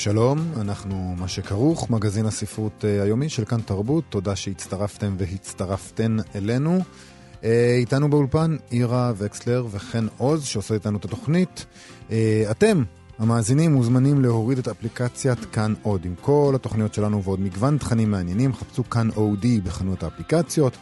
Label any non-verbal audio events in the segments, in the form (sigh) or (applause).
שלום, אנחנו מה שכרוך, מגזין הספרות uh, היומי של כאן תרבות, תודה שהצטרפתם והצטרפתן אלינו. Uh, איתנו באולפן עירה וקסלר וחן עוז שעושה איתנו את התוכנית. Uh, אתם, המאזינים, מוזמנים להוריד את אפליקציית כאן עוד עם כל התוכניות שלנו ועוד מגוון תכנים מעניינים. חפשו כאן אודי בחנויות האפליקציות.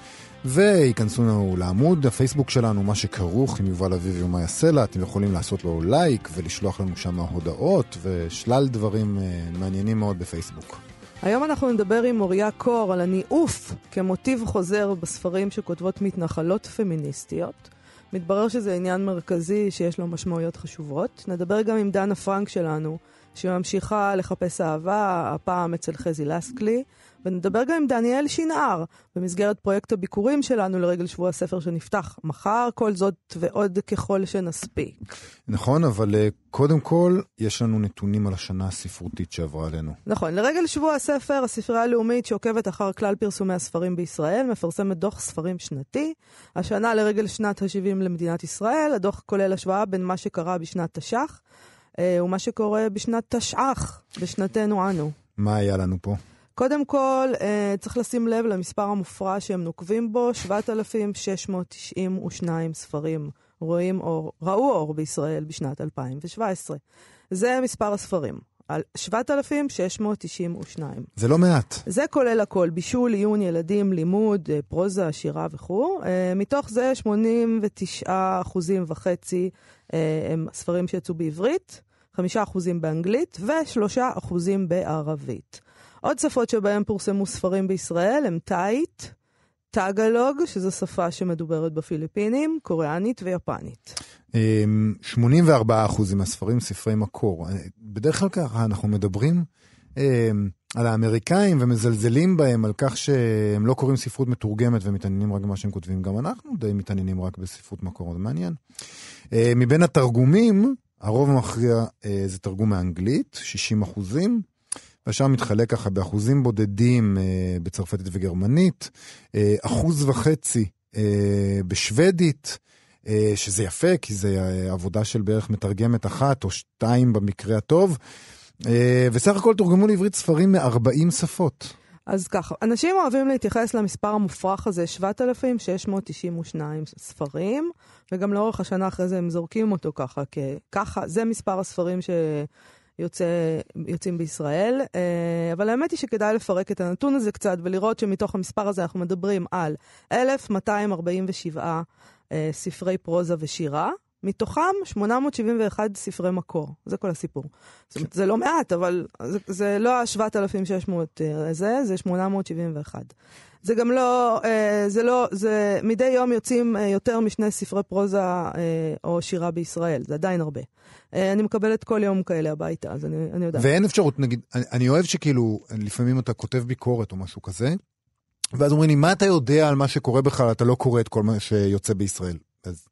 וייכנסו לנו לעמוד הפייסבוק שלנו, מה שכרוך עם יובל אביבי ומאיה סלע, אתם יכולים לעשות לו לייק ולשלוח לנו שם הודעות ושלל דברים uh, מעניינים מאוד בפייסבוק. היום אנחנו נדבר עם מוריה קור על הניאוף כמוטיב חוזר בספרים שכותבות מתנחלות פמיניסטיות. מתברר שזה עניין מרכזי שיש לו משמעויות חשובות. נדבר גם עם דנה פרנק שלנו, שממשיכה לחפש אהבה, הפעם אצל חזי לסקלי. ונדבר גם עם דניאל שנער, במסגרת פרויקט הביקורים שלנו לרגל שבוע הספר שנפתח מחר, כל זאת ועוד ככל שנספיק. נכון, אבל uh, קודם כל, יש לנו נתונים על השנה הספרותית שעברה עלינו. נכון, לרגל שבוע הספר, הספרייה הלאומית שעוקבת אחר כלל פרסומי הספרים בישראל, מפרסמת דוח ספרים שנתי. השנה לרגל שנת ה-70 למדינת ישראל, הדוח כולל השוואה בין מה שקרה בשנת תש"ח uh, ומה שקורה בשנת תשע"ח, בשנתנו אנו. מה היה לנו פה? קודם כל, אה, צריך לשים לב למספר המופרע שהם נוקבים בו, 7,692 ספרים רואים אור, ראו אור בישראל בשנת 2017. זה מספר הספרים. על 7,692. זה לא מעט. זה כולל הכל, בישול, עיון ילדים, לימוד, אה, פרוזה, שירה וכו'. אה, מתוך זה 89 אחוזים וחצי הם ספרים שיצאו בעברית, 5 אחוזים באנגלית ו-3 אחוזים בערבית. עוד שפות שבהן פורסמו ספרים בישראל הם תאית, טאגלוג, שזו שפה שמדוברת בפיליפינים, קוריאנית ויפנית. 84% מהספרים ספרי מקור. בדרך כלל ככה אנחנו מדברים על האמריקאים ומזלזלים בהם על כך שהם לא קוראים ספרות מתורגמת ומתעניינים רק במה שהם כותבים. גם אנחנו די מתעניינים רק בספרות מקור, זה מעניין. מבין התרגומים, הרוב המכריע זה תרגום מאנגלית, 60 אחוזים. והשאר מתחלק ככה באחוזים בודדים אה, בצרפתית וגרמנית, אה, אחוז וחצי אה, בשוודית, אה, שזה יפה, כי זה אה, עבודה של בערך מתרגמת אחת או שתיים במקרה הטוב, אה, וסך הכל תורגמו לעברית ספרים מ-40 שפות. אז ככה, אנשים אוהבים להתייחס למספר המופרך הזה, 7,692 ספרים, וגם לאורך השנה אחרי זה הם זורקים אותו ככה, כי ככה, זה מספר הספרים ש... יוצא, יוצאים בישראל, אה, אבל האמת היא שכדאי לפרק את הנתון הזה קצת ולראות שמתוך המספר הזה אנחנו מדברים על 1,247 אה, ספרי פרוזה ושירה, מתוכם 871 ספרי מקור, זה כל הסיפור. זאת אומרת, זה לא מעט, אבל זה, זה לא ה-7,600 אה, זה, זה 871. זה גם לא, זה לא, זה מדי יום יוצאים יותר משני ספרי פרוזה או שירה בישראל, זה עדיין הרבה. אני מקבלת כל יום כאלה הביתה, אז אני, אני יודעת. ואין אפשרות, נגיד, אני, אני אוהב שכאילו, לפעמים אתה כותב ביקורת או משהו כזה, ואז אומרים לי, מה אתה יודע על מה שקורה בכלל, אתה לא קורא את כל מה שיוצא בישראל. אז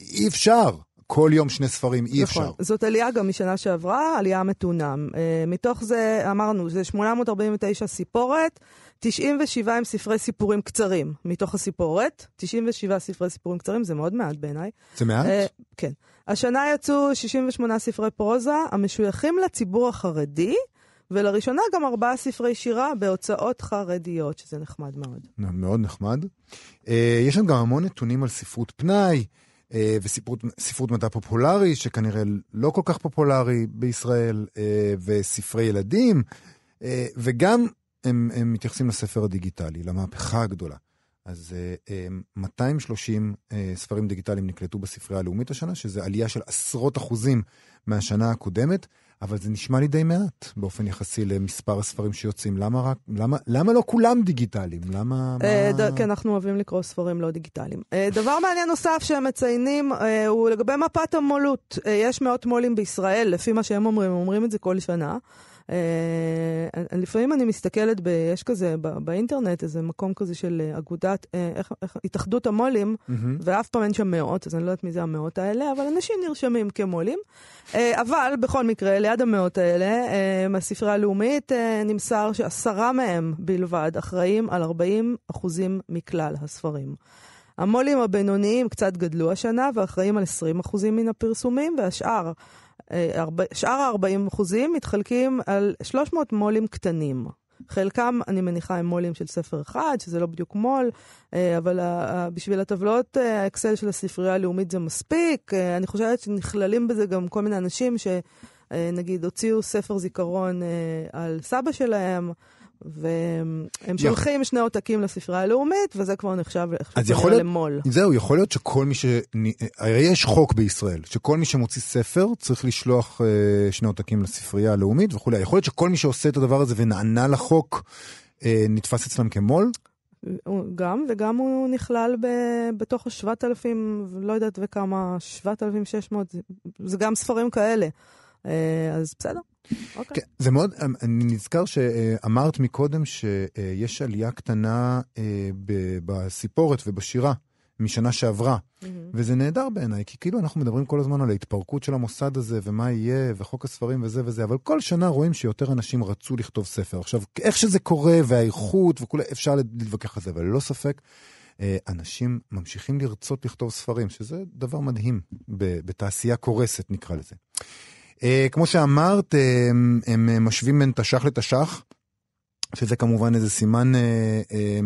אי אפשר. כל יום שני ספרים, אי נכון. אפשר. זאת עלייה גם משנה שעברה, עלייה מתונה. Uh, מתוך זה, אמרנו, זה 849 סיפורת, 97 הם ספרי סיפורים קצרים מתוך הסיפורת. 97 ספרי סיפורים קצרים, זה מאוד מעט בעיניי. זה מעט? Uh, כן. השנה יצאו 68 ספרי פרוזה המשויכים לציבור החרדי, ולראשונה גם ארבעה ספרי שירה בהוצאות חרדיות, שזה נחמד מאוד. מאוד נחמד. Uh, יש שם גם המון נתונים על ספרות פנאי. וספרות מדע פופולרי, שכנראה לא כל כך פופולרי בישראל, וספרי ילדים, וגם הם, הם מתייחסים לספר הדיגיטלי, למהפכה הגדולה. אז 230 ספרים דיגיטליים נקלטו בספרייה הלאומית השנה, שזה עלייה של עשרות אחוזים מהשנה הקודמת. אבל זה נשמע לי די מעט באופן יחסי למספר הספרים שיוצאים. למה, רק, למה, למה לא כולם דיגיטליים? למה... אה, מה... ד, כן, אנחנו אוהבים לקרוא ספרים לא דיגיטליים. אה, דבר מעניין נוסף שהם מציינים אה, הוא לגבי מפת המו"לות. יש מאות מו"לים בישראל, לפי מה שהם אומרים, הם אומרים את זה כל שנה. אה, לפעמים אני מסתכלת, ב, יש כזה ב, באינטרנט איזה מקום כזה של אה, אגודת, אה, איך, איך, התאחדות המו"לים, mm-hmm. ואף פעם אין שם מאות, אז אני לא יודעת מי זה המאות האלה, אבל אנשים נרשמים כמו"לים. אה, אבל בכל מקרה, ליד המאות האלה, אה, מהספרייה הלאומית אה, נמסר שעשרה מהם בלבד אחראים על 40 אחוזים מכלל הספרים. המו"לים הבינוניים קצת גדלו השנה ואחראים על 20% מן הפרסומים, והשאר, שאר ה-40% אחוזים מתחלקים על 300 מו"לים קטנים. חלקם, אני מניחה, הם מו"לים של ספר אחד, שזה לא בדיוק מו"ל, אה, אבל בשביל הטבלאות אה, האקסל של הספרייה הלאומית זה מספיק. אני חושבת שנכללים בזה גם כל מיני אנשים שנגיד הוציאו ספר זיכרון על סבא שלהם, והם שולחים שני עותקים לספרייה הלאומית, וזה כבר נחשב למו"ל. זהו, יכול להיות שכל מי ש... הרי יש חוק בישראל, שכל מי שמוציא ספר צריך לשלוח אה, שני עותקים לספרייה הלאומית וכולי. יכול להיות שכל מי שעושה את הדבר הזה ונענה לחוק, אה, נתפס אצלם כמו"ל? גם, וגם הוא נכלל ב, בתוך ה-7,000, לא יודעת וכמה, 7,600, זה גם ספרים כאלה. אה, אז בסדר. אוקיי. כן, זה מאוד, אני נזכר שאמרת מקודם שיש עלייה קטנה אה, בסיפורת ובשירה משנה שעברה, mm-hmm. וזה נהדר בעיניי, כי כאילו אנחנו מדברים כל הזמן על ההתפרקות של המוסד הזה, ומה יהיה, וחוק הספרים וזה וזה, אבל כל שנה רואים שיותר אנשים רצו לכתוב ספר. עכשיו, איך שזה קורה, והאיכות וכולי, אפשר להתווכח על זה, אבל ללא ספק, אה, אנשים ממשיכים לרצות לכתוב ספרים, שזה דבר מדהים בתעשייה קורסת, נקרא לזה. אה, כמו שאמרת, אה, הם, הם משווים בין תש"ח לתש"ח, שזה כמובן איזה סימן אה, אה,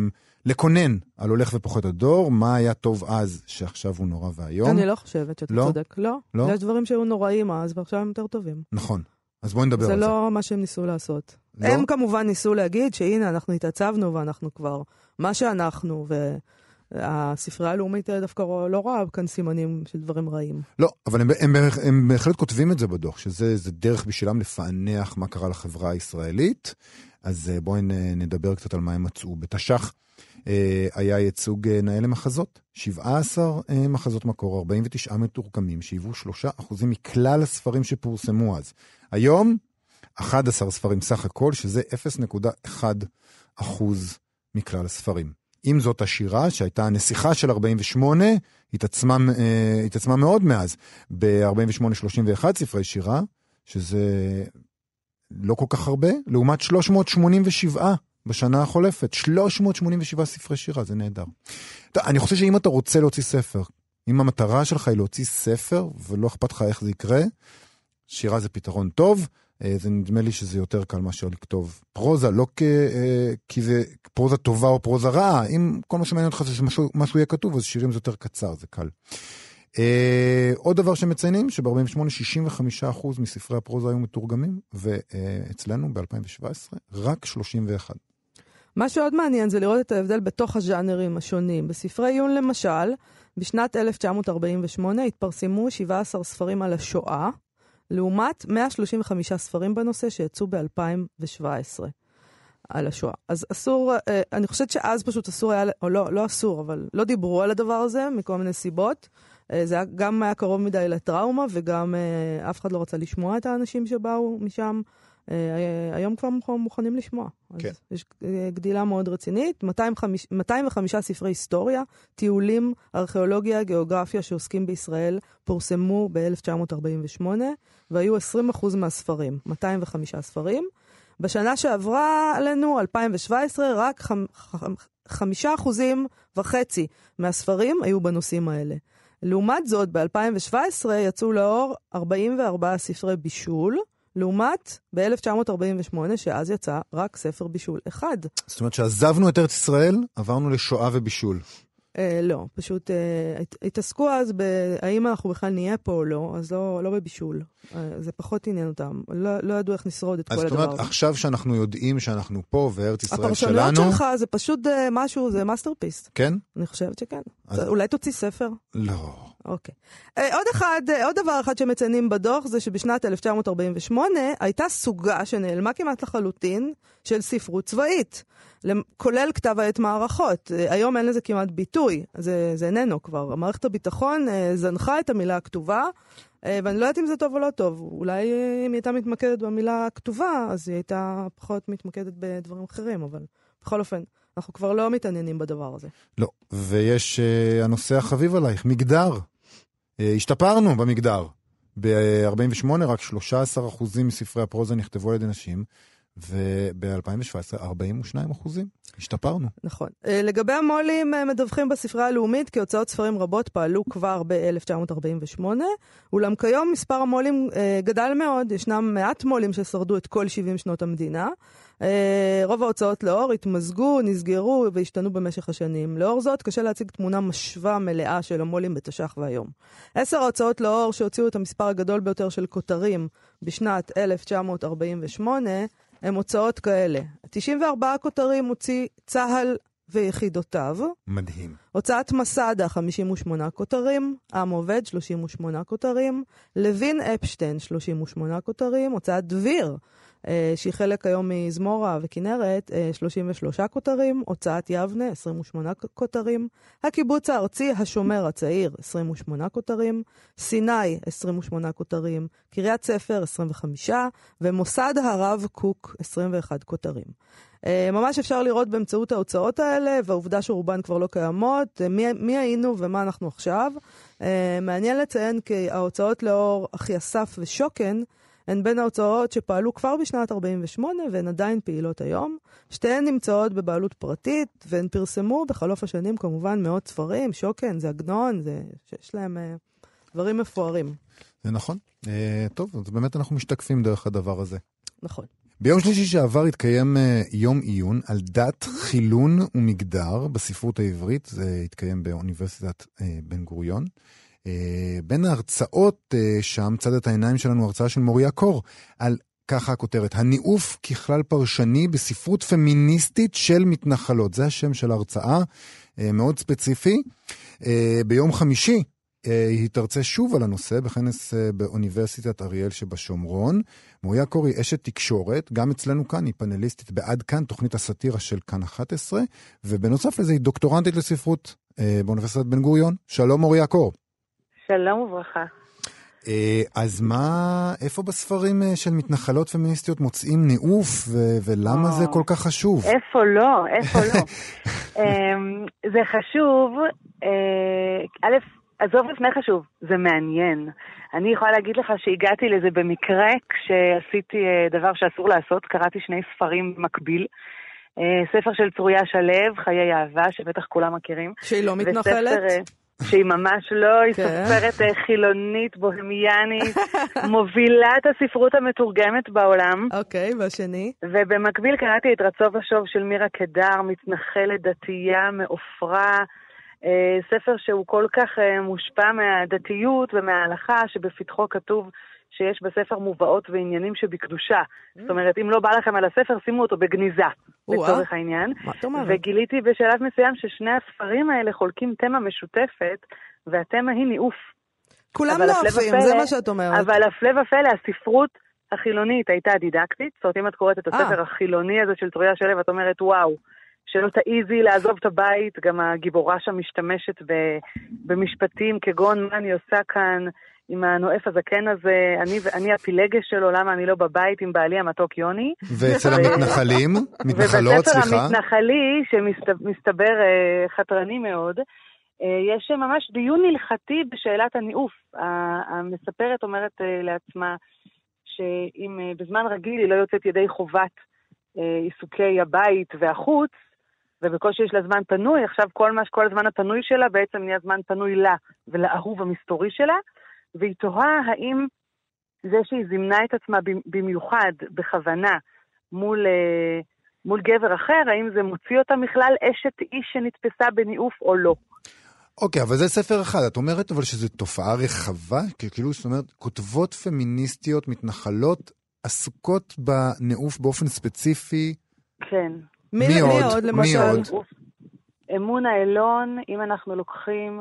לקונן על הולך ופוחת הדור, מה היה טוב אז, שעכשיו הוא נורא ואיום. אני לא חושבת שאתה לא? צודק. לא. לא? יש דברים שהיו נוראים אז, ועכשיו הם יותר טובים. נכון. אז בואי נדבר על זה. זה לא מה שהם ניסו לעשות. לא? הם כמובן ניסו להגיד שהנה, אנחנו התעצבנו ואנחנו כבר מה שאנחנו, ו... הספרייה הלאומית דווקא לא רואה כאן סימנים של דברים רעים. לא, אבל הם, הם, הם, בהחלט כותבים את זה בדוח, שזה דרך בשבילם לפענח מה קרה לחברה הישראלית. אז אה, בואי נדבר קצת על מה הם מצאו. בתש"ח אה, היה ייצוג אה, נאה למחזות, 17 מחזות מקור, 49 מתורגמים, שהיוו 3% מכלל הספרים שפורסמו אז. היום, 11 ספרים סך הכל, שזה 0.1% מכלל הספרים. אם זאת השירה, שהייתה הנסיכה של 48, התעצמה, אה, התעצמה מאוד מאז. ב-48-31 ספרי שירה, שזה לא כל כך הרבה, לעומת 387 בשנה החולפת. 387 ספרי שירה, זה נהדר. אני חושב שאם אתה רוצה להוציא ספר, אם המטרה שלך היא להוציא ספר, ולא אכפת לך איך זה יקרה, שירה זה פתרון טוב. אה, זה נדמה לי שזה יותר קל מאשר לכתוב פרוזה, לא כ, אה, כי זה פרוזה טובה או פרוזה רעה, אם כל מה שמעניין אותך זה שמשהו יהיה כתוב, אז שירים זה יותר קצר, זה קל. אה, עוד דבר שמציינים, שב-48 65% מספרי הפרוזה היו מתורגמים, ואצלנו ב-2017 רק 31. מה שעוד מעניין זה לראות את ההבדל בתוך הז'אנרים השונים. בספרי עיון למשל, בשנת 1948 התפרסמו 17 ספרים על השואה, לעומת 135 ספרים בנושא שיצאו ב-2017 על השואה. אז אסור, אה, אני חושבת שאז פשוט אסור היה, או לא, לא אסור, אבל לא דיברו על הדבר הזה מכל מיני סיבות. אה, זה היה, גם היה קרוב מדי לטראומה, וגם אה, אף אחד לא רצה לשמוע את האנשים שבאו משם. היום כבר מוכנים לשמוע. כן. אז יש גדילה מאוד רצינית, 205, 205 ספרי היסטוריה, טיולים, ארכיאולוגיה, גיאוגרפיה שעוסקים בישראל, פורסמו ב-1948, והיו 20% מהספרים, 205 ספרים. בשנה שעברה עלינו, 2017, רק 5 אחוזים וחצי מהספרים היו בנושאים האלה. לעומת זאת, ב-2017 יצאו לאור 44 ספרי בישול, לעומת ב-1948, שאז יצא רק ספר בישול אחד. זאת אומרת שעזבנו את ארץ ישראל, עברנו לשואה ובישול. אה, לא, פשוט אה, התעסקו אז בהאם אנחנו בכלל נהיה פה או לא, אז לא, לא בבישול. אה, זה פחות עניין אותם. לא, לא ידעו איך נשרוד את כל הדבר הזה. אז זאת אומרת, עכשיו שאנחנו יודעים שאנחנו פה וארץ ישראל שלנו... הפרשנויות שלך זה פשוט אה, משהו, זה masterpiece. כן? אני חושבת שכן. אז... אולי תוציא ספר? לא. אוקיי. אה, עוד אחד, אה, עוד דבר אחד שמציינים בדוח זה שבשנת 1948 הייתה סוגה שנעלמה כמעט לחלוטין של ספרות צבאית, כולל כתב העת מערכות. אה, היום אין לזה כמעט ביטוי. ביטוי, זה, זה איננו כבר. מערכת הביטחון אה, זנחה את המילה הכתובה, אה, ואני לא יודעת אם זה טוב או לא טוב. אולי אה, אם היא הייתה מתמקדת במילה הכתובה, אז היא הייתה פחות מתמקדת בדברים אחרים, אבל בכל אופן, אנחנו כבר לא מתעניינים בדבר הזה. לא, ויש uh, הנושא החביב עלייך, מגדר. Uh, השתפרנו במגדר. ב-48 רק 13% מספרי הפרוזה נכתבו על ידי נשים, וב-2017 42 אחוזים. השתפרנו. נכון. אה, לגבי המו"לים, אה, מדווחים בספרייה הלאומית כי הוצאות ספרים רבות פעלו כבר ב-1948, אולם כיום מספר המו"לים אה, גדל מאוד, ישנם מעט מו"לים ששרדו את כל 70 שנות המדינה. רוב ההוצאות לאור התמזגו, נסגרו והשתנו במשך השנים. לאור זאת, קשה להציג תמונה משווה מלאה של המו"לים בתש"ח והיום. עשר ההוצאות לאור שהוציאו את המספר הגדול ביותר של כותרים בשנת 1948, הם הוצאות כאלה. 94 כותרים הוציא צה"ל ויחידותיו. מדהים. הוצאת מסדה, 58 כותרים. עם עובד, 38 כותרים. לוין אפשטיין, 38 כותרים. הוצאת דביר, שהיא חלק היום מזמורה וכנרת, 33 אה, כותרים, הוצאת יבנה, 28 כותרים, הקיבוץ הארצי השומר הצעיר, 28 כותרים, סיני, 28 כותרים, קריית ספר, 25, ומוסד הרב קוק, 21 כותרים. אה, ממש אפשר לראות באמצעות ההוצאות האלה, והעובדה שרובן כבר לא קיימות, מי, מי היינו ומה אנחנו עכשיו. מעניין לציין כי ההוצאות לאור אחי אסף ושוקן, הן בין ההוצאות שפעלו כבר בשנת 48' והן עדיין פעילות היום. שתיהן נמצאות בבעלות פרטית, והן פרסמו בחלוף השנים כמובן מאות ספרים, שוקן, זה עגנון, זה שיש להם uh, דברים מפוארים. זה נכון. Uh, טוב, אז באמת אנחנו משתקפים דרך הדבר הזה. נכון. ביום שלישי שעבר התקיים uh, יום עיון על דת, חילון ומגדר בספרות העברית, זה התקיים באוניברסיטת uh, בן גוריון. אה, בין ההרצאות אה, שם, צד את העיניים שלנו, הרצאה של מוריה קור, על ככה הכותרת, הניאוף ככלל פרשני בספרות פמיניסטית של מתנחלות. זה השם של ההרצאה, אה, מאוד ספציפי. ביום חמישי היא תרצה שוב על הנושא בכנס באוניברסיטת אריאל שבשומרון. מוריה קור היא אשת תקשורת, גם אצלנו כאן היא פאנליסטית בעד כאן, תוכנית הסאטירה של כאן 11, ובנוסף לזה היא דוקטורנטית לספרות באוניברסיטת בן גוריון. שלום מוריה קור. שלום וברכה. אה, אז מה, איפה בספרים אה, של מתנחלות פמיניסטיות מוצאים ניאוף, ו- ולמה זה כל כך חשוב? איפה לא, איפה לא. (laughs) אמ, זה חשוב, אה, א', עזוב לפני חשוב, זה מעניין. אני יכולה להגיד לך שהגעתי לזה במקרה כשעשיתי דבר שאסור לעשות, קראתי שני ספרים במקביל. ספר של צרויה שלו, חיי אהבה, שבטח כולם מכירים. שהיא לא מתנחלת? וספר, שהיא ממש לא, היא כן. סופרת אה, חילונית, בוהמיאנית, (laughs) מובילה את הספרות המתורגמת בעולם. אוקיי, והשני? ובמקביל קראתי את רצו ושוב של מירה קדר, מתנחלת דתייה מעופרה. אה, ספר שהוא כל כך אה, מושפע מהדתיות ומההלכה, שבפתחו כתוב שיש בספר מובאות ועניינים שבקדושה. Mm. זאת אומרת, אם לא בא לכם על הספר, שימו אותו בגניזה, לצורך העניין. מה את אומרת? וגיליתי בשלב מסוים ששני הספרים האלה חולקים תמה משותפת, והתמה היא ניאוף. כולם לא אוהבים, זה מה שאת אומרת. אבל הפלא ופלא, הספרות החילונית הייתה דידקטית. זאת אומרת, אם את קוראת את הספר 아. אה. החילוני הזה של טרויה שלו, את אומרת, וואו, שלא תעיזי לעזוב את הבית, גם הגיבורה שם משתמשת במשפטים כגון מה אני עושה כאן, עם הנואף הזקן הזה, אני, אני הפילגש שלו, למה אני לא בבית עם בעלי המתוק יוני. ואצל המתנחלים? (laughs) מתנחלות, סליחה? ובספר המתנחלי, שמסתבר אה, חתרני מאוד, אה, יש ממש דיון הלכתי בשאלת הניאוף. המספרת אומרת אה, לעצמה שאם בזמן רגיל היא לא יוצאת ידי חובת עיסוקי הבית והחוץ, ובקושי יש לה זמן פנוי, עכשיו כל, מה, כל הזמן הפנוי שלה בעצם נהיה זמן פנוי לה ולאהוב המסתורי שלה. והיא תוהה האם זה שהיא זימנה את עצמה במיוחד, בכוונה, מול, אה, מול גבר אחר, האם זה מוציא אותה מכלל אשת איש שנתפסה בניאוף או לא. אוקיי, okay, אבל זה ספר אחד. את אומרת אבל שזו תופעה רחבה? כאילו, זאת אומרת, כותבות פמיניסטיות, מתנחלות, עסוקות בניאוף באופן ספציפי? כן. מי, מי עוד, עוד למשל? מי עוד? אמון האלון, אם אנחנו לוקחים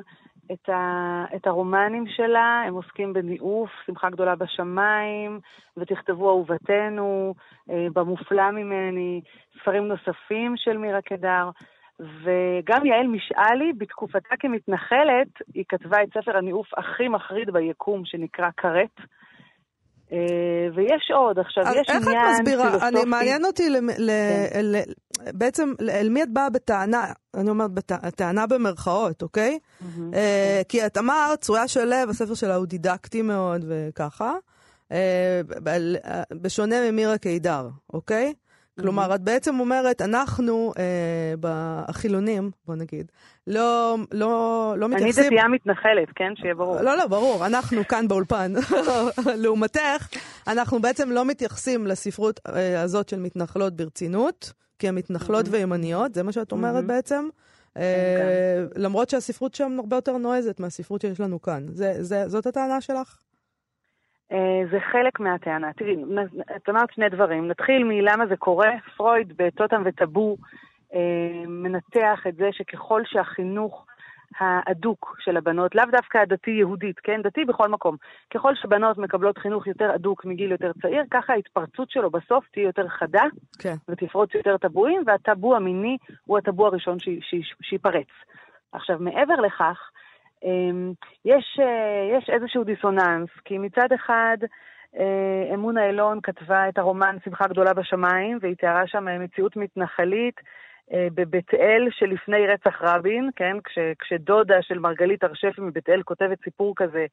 את, ה, את הרומנים שלה, הם עוסקים בניאוף, שמחה גדולה בשמיים, ותכתבו אהובתנו, אה, במופלא ממני, ספרים נוספים של מירה קדר. וגם יעל משאלי, בתקופתה כמתנחלת, היא כתבה את ספר הניאוף הכי מחריד ביקום, שנקרא כרת. אה, ויש עוד, עכשיו יש עניין פילוסופי. איך את מסבירה? אני, מעניין אותי, ל, ל, כן. ל, בעצם, אל מי את באה בטענה? אני אומרת, טענה במרכאות, אוקיי? Mm-hmm. אה, כי את אמרת, צרויה של לב, הספר שלה הוא דידקטי מאוד וככה. אה, בשונה ממירה קידר, אוקיי? כלומר, את בעצם אומרת, אנחנו, אה, החילונים, בוא נגיד, לא, לא, לא מתייחסים... אני דתייה מתנחלת, כן? שיהיה ברור. לא, לא, ברור, אנחנו כאן באולפן. (laughs) לעומתך, אנחנו בעצם לא מתייחסים לספרות אה, הזאת של מתנחלות ברצינות, כי הן מתנחלות וימניות, זה מה שאת אומרת בעצם. כן, אה, כן. למרות שהספרות שם הרבה יותר נועזת מהספרות שיש לנו כאן. זה, זה, זאת הטענה שלך? אה, זה חלק מהטענה. תראי, את אמרת שני דברים. נתחיל מלמה זה קורה. פרויד בטוטם וטאבו אה, מנתח את זה שככל שהחינוך האדוק של הבנות, לאו דווקא הדתי-יהודית, כן? דתי בכל מקום. ככל שבנות מקבלות חינוך יותר אדוק מגיל יותר צעיר, ככה ההתפרצות שלו בסוף תהיה יותר חדה, כן. ותפרוץ יותר טבואים, והטאבו המיני הוא הטאבו הראשון שייפרץ. עכשיו, מעבר לכך, יש, אה, יש איזשהו דיסוננס, כי מצד אחד, אה, אמונה אילון כתבה את הרומן שמחה גדולה בשמיים, והיא תיארה שם מציאות מתנחלית אה, בבית אל שלפני רצח רבין, כן? כש, כשדודה של מרגלית הרשפי מבית אל כותבת סיפור כזה,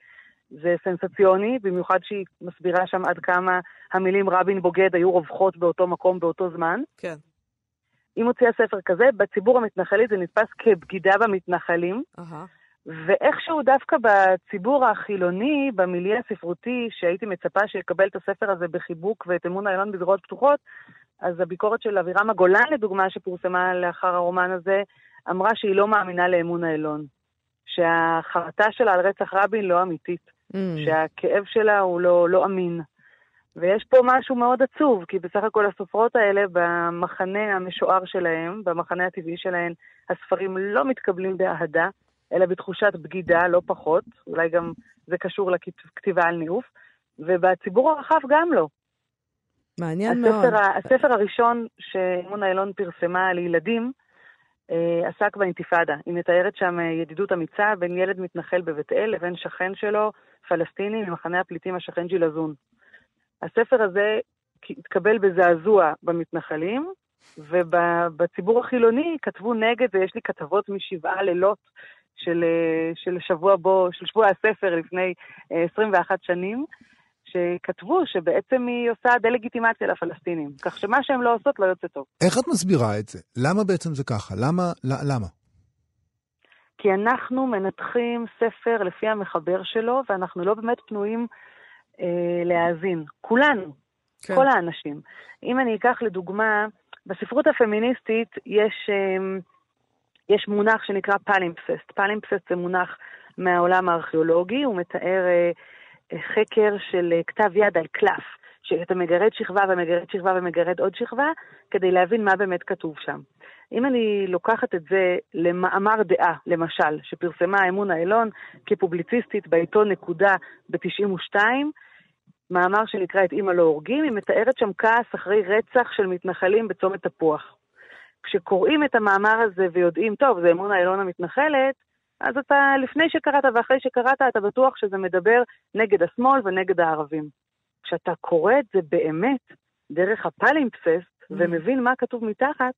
זה סנסציוני, במיוחד שהיא מסבירה שם עד כמה המילים רבין בוגד היו רווחות באותו מקום באותו זמן. כן. היא מוציאה ספר כזה, בציבור המתנחלי זה נתפס כבגידה במתנחלים. Uh-huh. ואיכשהו דווקא בציבור החילוני, במיליה הספרותי, שהייתי מצפה שיקבל את הספר הזה בחיבוק ואת אמון האילון בזרועות פתוחות, אז הביקורת של אבירם הגולן, לדוגמה, שפורסמה לאחר הרומן הזה, אמרה שהיא לא מאמינה לאמון האילון. שהחרטה שלה על רצח רבין לא אמיתית. Mm. שהכאב שלה הוא לא, לא אמין. ויש פה משהו מאוד עצוב, כי בסך הכל הסופרות האלה, במחנה המשוער שלהם, במחנה הטבעי שלהן, הספרים לא מתקבלים באהדה. אלא בתחושת בגידה, לא פחות, אולי גם זה קשור לכתיבה על ניאוף, ובציבור הרחב גם לא. מעניין הספר, מאוד. הספר הראשון שמונה אילון פרסמה לילדים אה, עסק באינתיפאדה. היא מתארת שם אה, ידידות אמיצה בין ילד מתנחל בבית אל לבין שכן שלו, פלסטיני, ממחנה הפליטים השכן ג'ילזון. הספר הזה התקבל בזעזוע במתנחלים, ובציבור החילוני כתבו נגד, ויש לי כתבות משבעה לילות של, אה, של שבוע בו, של שבוע הספר לפני 21 אה, שנים, שכתבו שבעצם היא עושה דה-לגיטימציה לפלסטינים, כך שמה שהן לא עושות לא יוצא טוב. איך את מסבירה את זה? למה בעצם זה ככה? למה? למה? כי אנחנו מנתחים ספר לפי המחבר שלו, ואנחנו לא באמת פנויים אה, להאזין. כולנו, כן. כל האנשים. אם אני אקח לדוגמה, בספרות הפמיניסטית יש... אה, יש מונח שנקרא פלימפססט. פלימפססט זה מונח מהעולם הארכיאולוגי, הוא מתאר אה, אה, חקר של אה, כתב יד על קלף, שאתה מגרד שכבה ומגרד שכבה ומגרד עוד שכבה, כדי להבין מה באמת כתוב שם. אם אני לוקחת את זה למאמר דעה, למשל, שפרסמה אמון האלון כפובליציסטית בעיתון נקודה ב-92, מאמר שנקרא את אימא לא הורגים, היא מתארת שם כעס אחרי רצח של מתנחלים בצומת תפוח. כשקוראים את המאמר הזה ויודעים, טוב, זה אמון האלון המתנחלת, אז אתה, לפני שקראת ואחרי שקראת, אתה בטוח שזה מדבר נגד השמאל ונגד הערבים. כשאתה קורא את זה באמת דרך הפלימפססט mm. ומבין מה כתוב מתחת,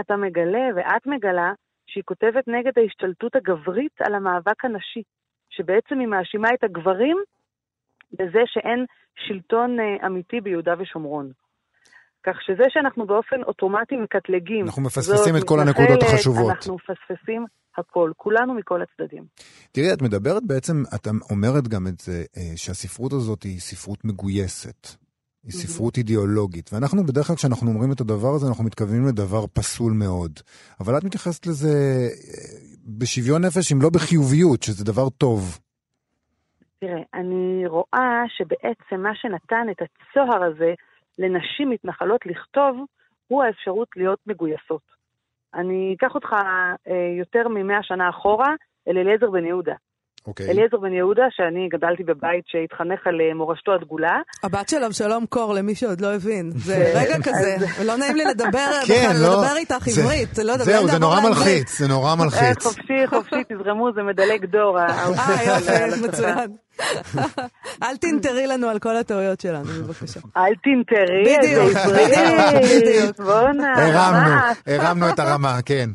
אתה מגלה ואת מגלה שהיא כותבת נגד ההשתלטות הגברית על המאבק הנשי, שבעצם היא מאשימה את הגברים בזה שאין שלטון אה, אמיתי ביהודה ושומרון. כך שזה שאנחנו באופן אוטומטי מקטלגים, אנחנו מפספסים את כל הנקודות החשובות. אנחנו מפספסים הכל, כולנו מכל הצדדים. תראי, את מדברת בעצם, את אומרת גם את זה, אה, שהספרות הזאת היא ספרות מגויסת. היא ספרות אידיאולוגית, ואנחנו בדרך כלל כשאנחנו אומרים את הדבר הזה, אנחנו מתכוונים לדבר פסול מאוד. אבל את מתייחסת לזה אה, בשוויון נפש, אם לא בחיוביות, שזה דבר טוב. תראה, אני רואה שבעצם מה שנתן את הצוהר הזה לנשים מתנחלות לכתוב, הוא האפשרות להיות מגויסות. אני אקח אותך אה, יותר ממאה שנה אחורה, אל אליעזר בן יהודה. אוקיי. אליעזר בן יהודה, שאני גדלתי בבית שהתחנך על אה, מורשתו הדגולה. הבת של אבשלום קור, למי שעוד לא הבין. (laughs) זה רגע כזה, לא נעים לי לדבר (laughs) כן, בכלל, לא, לדבר איתך זה- עברית. לא יודע, זהו, זה נורא. מלחיץ, זה נורא אה, מלחיץ. חופשי, חופשי, (laughs) תזרמו, זה מדלג דור. אה, יופי. מצוין. אל תנטרי לנו על כל הטעויות שלנו, בבקשה. אל תנטרי, בדיוק, איזה בדיוק, עברית. בדיוק. בואנה, הרמנו. הרמנו את הרמה, כן.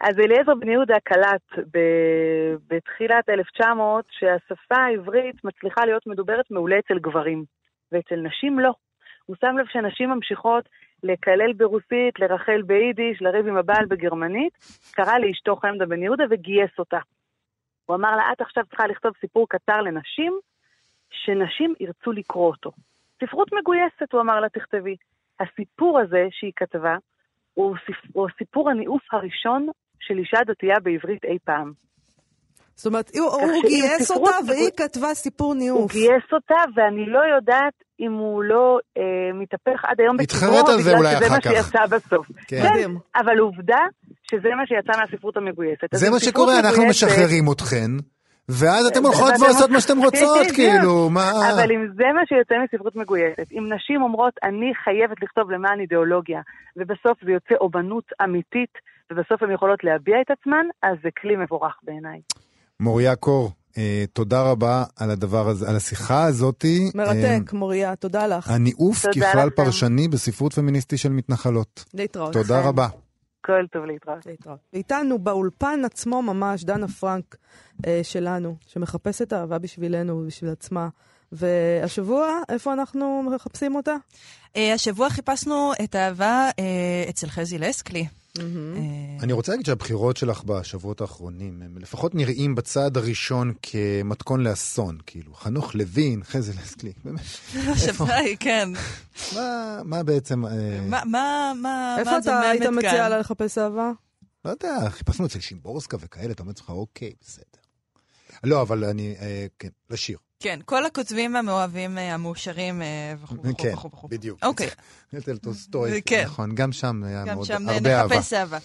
אז אליעזר בן יהודה קלט ב- בתחילת 1900 שהשפה העברית מצליחה להיות מדוברת מעולה אצל גברים, ואצל נשים לא. הוא שם לב שנשים ממשיכות לקלל ברוסית, לרחל ביידיש, לריב עם הבעל בגרמנית, קרא לאשתו חמדה בן יהודה וגייס אותה. הוא אמר לה, את עכשיו צריכה לכתוב סיפור קצר לנשים, שנשים ירצו לקרוא אותו. ספרות מגויסת, הוא אמר לה, תכתבי. הסיפור הזה שהיא כתבה, הוא, סיפ... הוא סיפור הניאוף הראשון של אישה דתייה בעברית אי פעם. זאת אומרת, הוא הוא שאם גייס אותה מגו- והיא כתבה סיפור הוא ניאוף. גייס אותה, ואני לא יודעת אם הוא לא אה, מתהפך עד היום זה בגלל אולי שזה אחר מה כך. שיצא בסוף. כן. כן. אבל עובדה שזה מה שיצא מהספרות המגויסת. זה מה שקורה, אנחנו מגויסת- משחררים אתכן, ואז אתן הולכות ועושות מה שאתן רוצות. (laughs) כאילו, מה... אבל אם זה מה שיוצא מספרות מגויסת, אם נשים אומרות, אני חייבת לכתוב למען אידיאולוגיה, ובסוף זה יוצא אומנות אמיתית, ובסוף הן יכולות להביע את עצמן, אז זה כלי מבורך בעיניי. מוריה קור, אה, תודה רבה על הדבר הזה, על השיחה הזאתי. מרתק, מוריה, תודה לך. אה, הניאוף ככלל לכם. פרשני בספרות פמיניסטי של מתנחלות. להתראות. תודה רבה. כל טוב להתראות. להתראות. ואיתנו באולפן עצמו ממש, דנה פרנק אה, שלנו, שמחפשת אהבה בשבילנו ובשביל עצמה. והשבוע, איפה אנחנו מחפשים אותה? אה, השבוע חיפשנו את האהבה אה, אצל חזי לסקלי. אה, אני רוצה להגיד שהבחירות שלך בשבועות האחרונים, הם לפחות נראים בצעד הראשון כמתכון לאסון, כאילו, חנוך לוין, חזי לסקלי, (laughs) באמת, השאלה היא, כן. מה, מה בעצם, אה, מה- מה מה- איפה אתה היית מציע? לה לחפש אהבה? לא יודע, חיפשנו אצל שימבורסקה וכאלה, אתה אומר לעצמך, אוקיי, בסדר. לא, אבל אני, אה, כן, לשיר. כן, כל הכותבים המאוהבים אה, המאושרים אה, וכו' וכו' כן, וכו' וכו'. בדיוק. אוקיי, (laughs) אצל טולסטוי, כן. נכון, גם שם היה גם מאוד, שם הרבה אהבה. נחפש אהבה.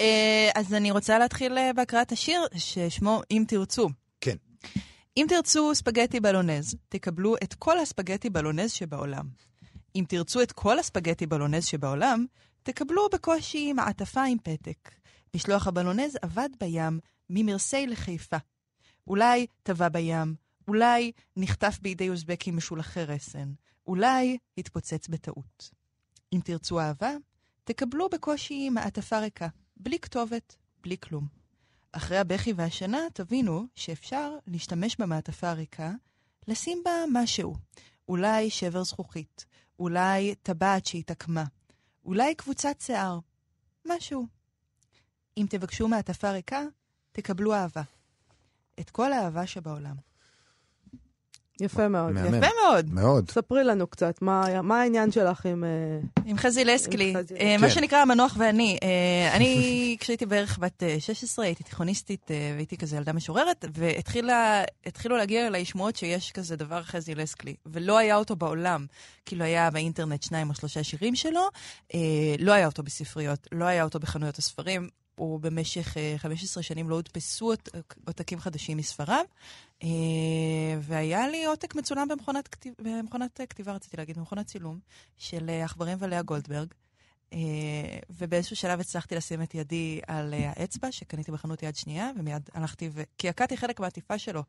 אה, אז אני רוצה להתחיל אה, בהקראת השיר ששמו אם תרצו. כן. אם תרצו ספגטי בלונז, תקבלו את כל הספגטי בלונז שבעולם. אם תרצו את כל הספגטי בלונז שבעולם, תקבלו בקושי מעטפה עם פתק. משלוח הבלונז עבד בים, ממרסיי לחיפה. אולי טבע בים, אולי נחטף בידי אוזבקים משולחי רסן, אולי התפוצץ בטעות. אם תרצו אהבה, תקבלו בקושי מעטפה ריקה, בלי כתובת, בלי כלום. אחרי הבכי והשינה תבינו שאפשר להשתמש במעטפה הריקה, לשים בה משהו. אולי שבר זכוכית, אולי טבעת שהתעקמה, אולי קבוצת שיער, משהו. אם תבקשו מעטפה ריקה, תקבלו אהבה. את כל האהבה שבעולם. יפה מאוד. מהמם. יפה מאוד. מאוד. ספרי לנו קצת, מה מה העניין שלך עם... אה, עם חזי לסקלי, עם חזי אה, מה כן. שנקרא המנוח ואני. אה, (laughs) אני, כשהייתי בערך בת אה, 16, הייתי תיכוניסטית והייתי כזה ילדה משוררת, והתחילו להגיע אליי שמועות שיש כזה דבר חזי לסקלי, ולא היה אותו בעולם. כאילו היה באינטרנט שניים או שלושה שירים שלו, לא היה אותו בספריות, לא היה אותו בחנויות הספרים. הוא במשך אה, 15 שנים לא הודפסו עות- עותקים חדשים מספריו, אה, והיה לי עותק מצולם במכונת, אה, כתיבה, רציתי להגיד, במכונת צילום, של אה, עכברים ולאה גולדברג. אה, ובאיזשהו שלב הצלחתי לשים את ידי על אה, האצבע שקניתי בחנות יד שנייה, ומיד הלכתי ו... כי עקדתי חלק מהעטיפה שלו.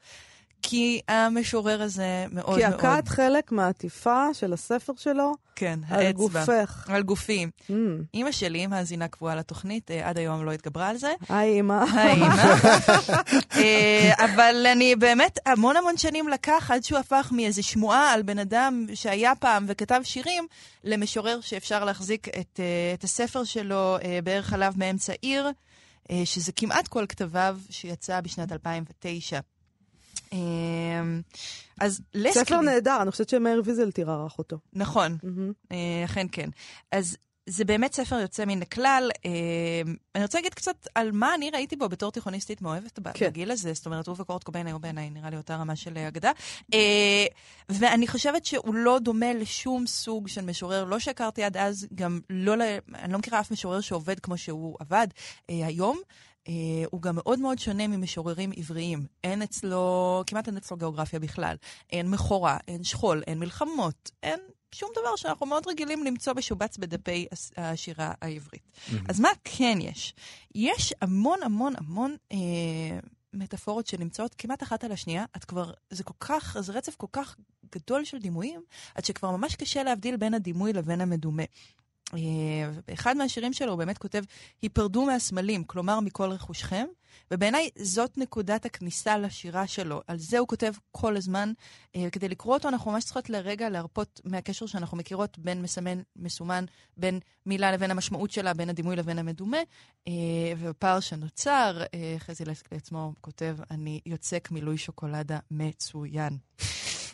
כי המשורר הזה מאוד כי מאוד... עקת חלק מהעטיפה של הספר שלו כן, על האצבע. גופך. על גופי. Mm. אימא שלי, מאזינה קבועה לתוכנית, אה, עד היום לא התגברה על זה. היי, אמא. היי, (laughs) אימא. אבל אני באמת, המון המון שנים לקח עד שהוא הפך מאיזו שמועה על בן אדם שהיה פעם וכתב שירים, למשורר שאפשר להחזיק את, אה, את הספר שלו אה, בערך עליו מאמצע עיר, אה, שזה כמעט כל כתביו שיצא בשנת 2009. אה, אז לסקלי... ספר נהדר, אני חושבת שמאיר ויזלטיר ערך אותו. נכון. אה, אכן כן. אז זה באמת ספר יוצא מן הכלל. אה, אני רוצה להגיד קצת על מה אני ראיתי בו בתור תיכוניסטית מאוהבת כן. בגיל הזה. זאת אומרת, הוא וקורט קוביין היו בעיניי, נראה לי אותה רמה של אה, אגדה. אה, ואני חושבת שהוא לא דומה לשום סוג של משורר, לא שהכרתי עד אז, גם לא, אני לא מכירה אף משורר שעובד כמו שהוא עבד היום. אה, הוא גם מאוד מאוד שונה ממשוררים עבריים. אין אצלו, כמעט אין אצלו גיאוגרפיה בכלל. אין מכורה, אין שכול, אין מלחמות, אין שום דבר שאנחנו מאוד רגילים למצוא משובץ בדפי השירה העברית. Mm-hmm. אז מה כן יש? יש המון המון המון אה, מטאפורות שנמצאות כמעט אחת על השנייה. את כבר, זה כל כך, זה רצף כל כך גדול של דימויים, עד שכבר ממש קשה להבדיל בין הדימוי לבין המדומה. באחד מהשירים שלו הוא באמת כותב, היפרדו מהסמלים, כלומר מכל רכושכם, ובעיניי זאת נקודת הכניסה לשירה שלו. על זה הוא כותב כל הזמן. כדי לקרוא אותו אנחנו ממש צריכות לרגע להרפות מהקשר שאנחנו מכירות בין מסמן, מסומן, בין מילה לבין המשמעות שלה, בין הדימוי לבין המדומה. ובפער שנוצר, חזי לעצמו כותב, אני יוצק מילוי שוקולדה מצוין.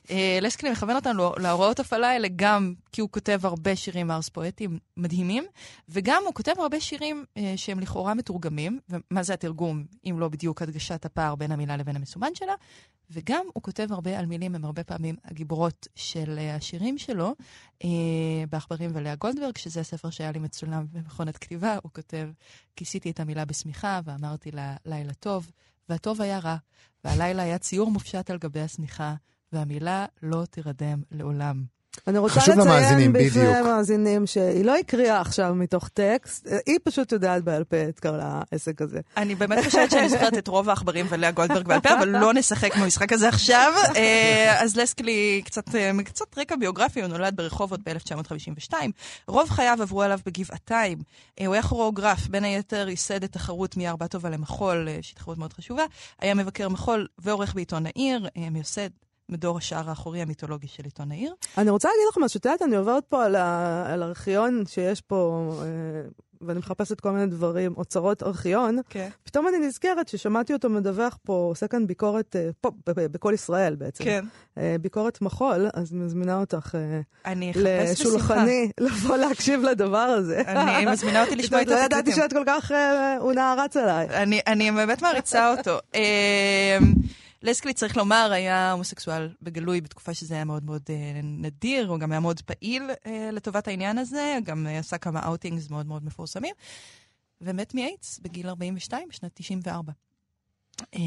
אה, לסקלי מכוון אותנו להוראות הפעלה האלה גם כי הוא כותב הרבה שירים ארס פואטיים מדהימים, וגם הוא כותב הרבה שירים אה, שהם לכאורה מתורגמים, ומה זה התרגום, אם לא בדיוק הדגשת הפער בין המילה לבין המסומן שלה, וגם הוא כותב הרבה על מילים, הם הרבה פעמים הגיבורות של אה, השירים שלו, אה, בעכברים ולאה גולדברג, שזה הספר שהיה לי מצולם במכונת כתיבה, הוא כותב, כיסיתי את המילה בשמיכה ואמרתי לה לילה טוב, והטוב היה רע, והלילה היה ציור מופשט על גבי השמיכה. והמילה לא תירדם לעולם. אני רוצה לציין בפני המאזינים שהיא לא הקריאה עכשיו מתוך טקסט, היא פשוט יודעת בעל פה את כל העסק הזה. אני באמת חושבת שאני זוכרת את רוב העכברים ולאה גולדברג בעל פה, אבל לא נשחק במשחק הזה עכשיו. אה, אז לסקלי, קצת, אה, קצת רקע ביוגרפי, הוא נולד ברחובות ב-1952. רוב חייו עברו עליו בגבעתיים. אה, הוא היה כוריאוגרף, בין היתר ייסד את תחרות מי ארבע טובה למחול, שהיא תחרות מאוד חשובה. היה מבקר מחול ועורך בעיתון העיר, מייסד מדור השער האחורי המיתולוגי של עיתון העיר. אני רוצה להגיד לך משהו, את יודעת, אני עוברת פה על, ה... על ארכיון שיש פה, אה, ואני מחפשת כל מיני דברים, אוצרות ארכיון. כן. פתאום אני נזכרת ששמעתי אותו מדווח פה, עושה כאן ביקורת, אה, פה, בכל ישראל בעצם. כן. אה, ביקורת מחול, אז אני מזמינה אותך אני אחפש לשולחני, (laughs) לבוא להקשיב לדבר הזה. אני מזמינה אותי לשמוע את התקליטים. לא ידעתי שאת כל כך, הוא נערץ עליי. אני, אני באמת מעריצה אותו. לסקלי, צריך לומר, היה הומוסקסואל בגלוי בתקופה שזה היה מאוד מאוד אה, נדיר, הוא גם היה מאוד פעיל אה, לטובת העניין הזה, גם אה, עשה כמה אאוטינגס מאוד מאוד מפורסמים, ומת מאיידס בגיל 42, בשנת 94. אה,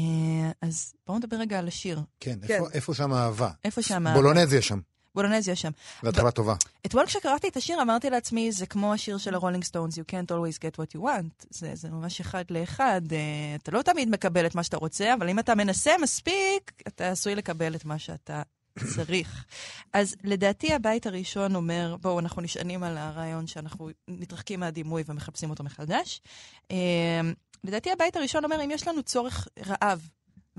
אז בואו נדבר רגע על השיר. כן, כן. איפה, איפה שם האהבה? איפה שם האהבה? בולונזיה שם. בולונזיה שם. והתחלה טובה. אתמול כשקראתי את השיר אמרתי לעצמי, זה כמו השיר של הרולינג סטונס, You can't always get what you want. זה, זה ממש אחד לאחד. Uh, אתה לא תמיד מקבל את מה שאתה רוצה, אבל אם אתה מנסה מספיק, אתה עשוי לקבל את מה שאתה צריך. (laughs) אז לדעתי הבית הראשון אומר, בואו, אנחנו נשענים על הרעיון שאנחנו מתרחקים מהדימוי ומחפשים אותו מחדש. Uh, לדעתי הבית הראשון אומר, אם יש לנו צורך רעב,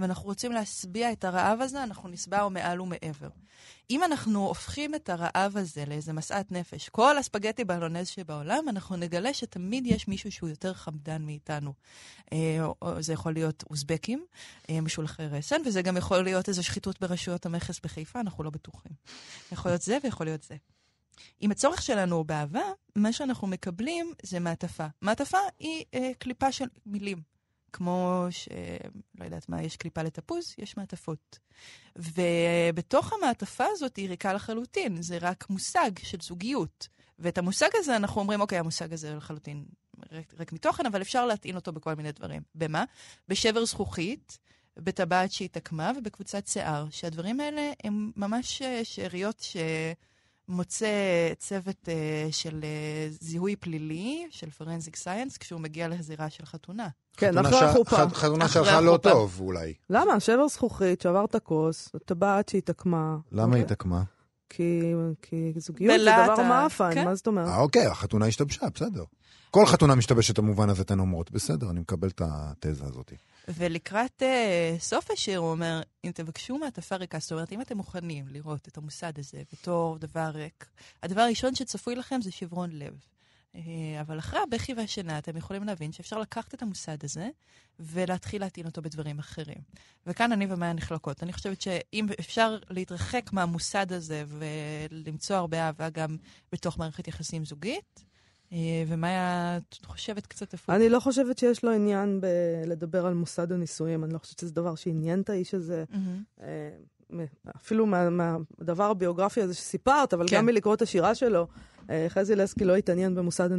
ואנחנו רוצים להשביע את הרעב הזה, אנחנו נסבעו מעל ומעבר. אם אנחנו הופכים את הרעב הזה לאיזה משאת נפש, כל הספגטי בלונז שבעולם, אנחנו נגלה שתמיד יש מישהו שהוא יותר חמדן מאיתנו. אה, זה יכול להיות אוזבקים, אה, משולחי רסן, וזה גם יכול להיות איזו שחיתות ברשויות המכס בחיפה, אנחנו לא בטוחים. יכול להיות זה ויכול להיות זה. אם הצורך שלנו הוא באהבה, מה שאנחנו מקבלים זה מעטפה. מעטפה היא אה, קליפה של מילים. כמו ש... לא יודעת מה, יש קליפה לתפוז, יש מעטפות. ובתוך המעטפה הזאת היא ריקה לחלוטין, זה רק מושג של זוגיות. ואת המושג הזה אנחנו אומרים, אוקיי, המושג הזה לחלוטין ריק, ריק מתוכן, אבל אפשר להטעין אותו בכל מיני דברים. במה? בשבר זכוכית, בטבעת שהתעקמה ובקבוצת שיער, שהדברים האלה הם ממש אה, שאריות ש... מוצא צוות uh, של uh, זיהוי פלילי, של פרנזיק סייאנס, כשהוא מגיע לזירה של חתונה. כן, אחרי החופה. חתונה שהלכה לא טוב, אולי. למה? שבר זכוכית, שברת כוס, טבעת שהתעקמה. למה היא. התעקמה? כי, כי זוגיות זה דבר מאפן, כן? מה זאת אומרת? אה, אוקיי, החתונה השתבשה, בסדר. כל חתונה משתבשת במובן הזה, אתן אומרות. בסדר, אני מקבל את התזה הזאת. ולקראת uh, סוף השיר הוא אומר, אם תבקשו מעטפה ריקה, זאת אומרת, אם אתם מוכנים לראות את המוסד הזה בתור דבר ריק, הדבר הראשון שצפוי לכם זה שברון לב. Uh, אבל אחרי הבכי והשינה אתם יכולים להבין שאפשר לקחת את המוסד הזה ולהתחיל להטעין אותו בדברים אחרים. וכאן אני ומאיה נחלקות. אני חושבת שאם אפשר להתרחק מהמוסד הזה ולמצוא הרבה אהבה גם בתוך מערכת יחסים זוגית, אה, ומה את חושבת קצת הפוך? אני לא חושבת שיש לו עניין בלדבר על מוסד הנישואים, אני לא חושבת שזה דבר שעניין את האיש הזה. Mm-hmm. אפילו מהדבר מה, הביוגרפי הזה שסיפרת, אבל כן. גם מלקרוא את השירה שלו, אה, חזי לסקי לא התעניין במוסד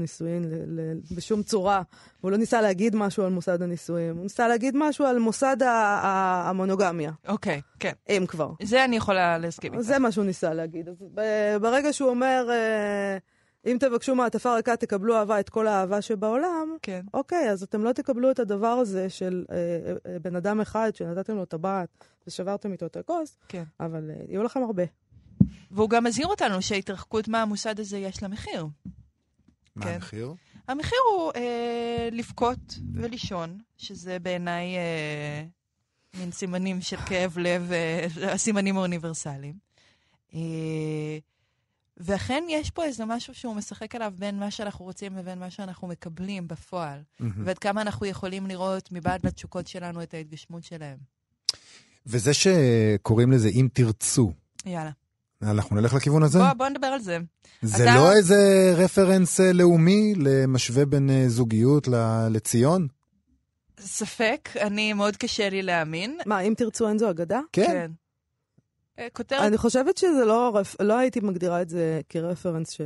ל- בשום צורה. הוא לא ניסה להגיד משהו על מוסד הנישואין, הוא ניסה להגיד משהו על מוסד המונוגמיה, אוקיי, כן. אם כבר. זה אני יכולה להסכים איתך. זה מה שהוא ניסה להגיד. אז ברגע שהוא אומר, אה, אם תבקשו מעטפה ריקה, תקבלו אהבה, את כל האהבה שבעולם, כן. אוקיי, אז אתם לא תקבלו את הדבר הזה של אה, אה, בן אדם אחד שנתתם לו טבעת ושברתם איתו את הכוס, כן. אבל אה, יהיו לכם הרבה. והוא גם מזהיר אותנו שהתרחקות מהמוסד הזה יש לה מחיר. מה כן. המחיר? המחיר הוא אה, לבכות ולישון, שזה בעיניי אה, מין סימנים של כאב לב, אה, הסימנים האוניברסליים. אה, ואכן יש פה איזה משהו שהוא משחק עליו בין מה שאנחנו רוצים לבין מה שאנחנו מקבלים בפועל, מהמם. ועד כמה אנחנו יכולים לראות מבעד לתשוקות שלנו את ההתגשמות שלהם. וזה שקוראים לזה אם תרצו, יאללה. אנחנו נלך לכיוון הזה? בוא, בוא נדבר על זה. זה אתה- לא איזה רפרנס אה, לאומי למשווה בין אה, זוגיות ל- לציון? ספק, אני, מאוד קשה לי להאמין. מה, אם תרצו אין זו אגדה? כן. אה, כותרת אני חושבת שזה לא, לא הייתי מגדירה את זה כרפרנס ש...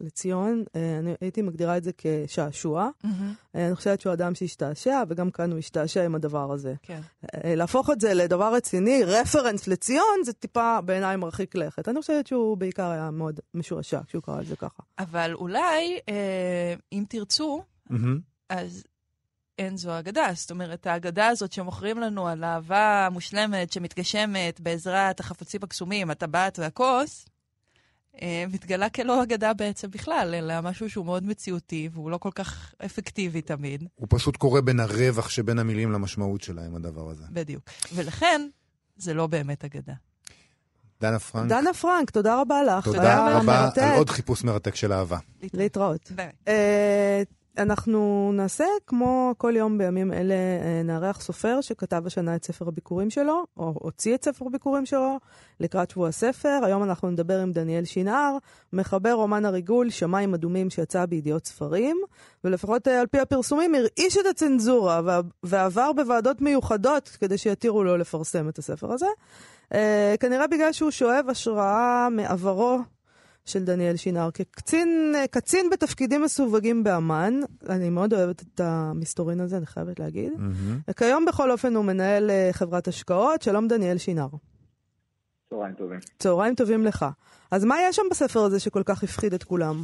לציון, אה, אני הייתי מגדירה את זה כשעשוע. אה, אני חושבת שהוא אדם שהשתעשע, וגם כאן הוא השתעשע עם הדבר הזה. כן. אה, להפוך את זה לדבר רציני, רפרנס לציון, זה טיפה בעיניי מרחיק לכת. אני חושבת שהוא בעיקר היה מאוד משועשע כשהוא קרא לזה ככה. אבל אולי, אה, אם תרצו, מהמם. אז אין זו אגדה. זאת אומרת, האגדה הזאת שמוכרים לנו על אהבה מושלמת שמתגשמת בעזרת החפצים הקסומים, הטבעת והכוס, אה, מתגלה כלא אגדה בעצם בכלל, אלא משהו שהוא מאוד מציאותי, והוא לא כל כך אפקטיבי תמיד. הוא פשוט קורא בין הרווח שבין המילים למשמעות שלהם, הדבר הזה. בדיוק. ולכן, זה לא באמת אגדה. דנה פרנק, דנה פרנק, תודה רבה לך. תודה רבה מרתק. על עוד חיפוש מרתק של אהבה. להתראות. ביי. אנחנו נעשה, כמו כל יום בימים אלה, אה, נארח סופר שכתב השנה את ספר הביקורים שלו, או הוציא את ספר הביקורים שלו, לקראת שבוע הספר. היום אנחנו נדבר עם דניאל שנהר, מחבר רומן הריגול, שמיים אדומים, שיצא בידיעות ספרים, ולפחות אה, על פי הפרסומים, הרעיש את הצנזורה ועבר בוועדות מיוחדות כדי שיתירו לו לפרסם את הספר הזה. אה, כנראה בגלל שהוא שואב השראה מעברו של דניאל שינר כקצין קצין בתפקידים מסווגים באמ"ן. אני מאוד אוהבת את המסתורין הזה, אני חייבת להגיד. מהמם. וכיום בכל אופן הוא מנהל אה, חברת השקעות. שלום דניאל שינר. צהריים טובים. צהריים טובים לך. אז מה יש שם בספר הזה שכל כך הפחיד את כולם?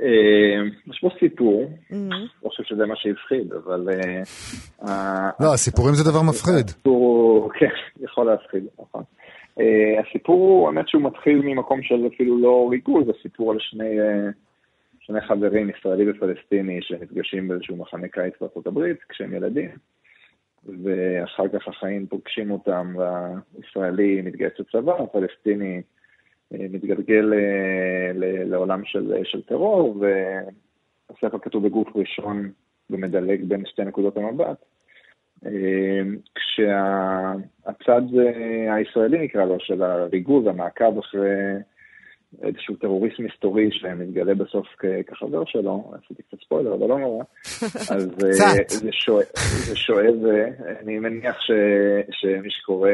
אה, יש פה סיפור. לא חושב שזה מה שהפחיד, אבל... אה, לא, הסיפורים זה דבר מפחיד. הסיפור כן, יכול להפחיד, נכון. אה, הסיפור הוא, האמת שהוא מתחיל ממקום של אפילו לא ריגול, זה סיפור על שני, אה, שני חברים, ישראלי ופלסטיני, שנפגשים באיזשהו מחנה קיץ בארצות הברית כשהם ילדים, ואחר כך החיים פוגשים אותם, והישראלי מתגייס לצבא, הפלסטיני אה, מתגלגל אה, ל- לעולם של, של טרור, והספר כתוב בגוף ראשון ומדלג בין שתי נקודות המבט. אה, כשהצד אה, הישראלי נקרא לו, של הריגול והמעקב אחרי איזשהו טרוריסט מסתורי שמתגלה בסוף כחבר שלו, עשיתי קצת ספוילר, אבל לא נורא, (laughs) אז אה. זה שואב, אני מניח ש, שמי שקורא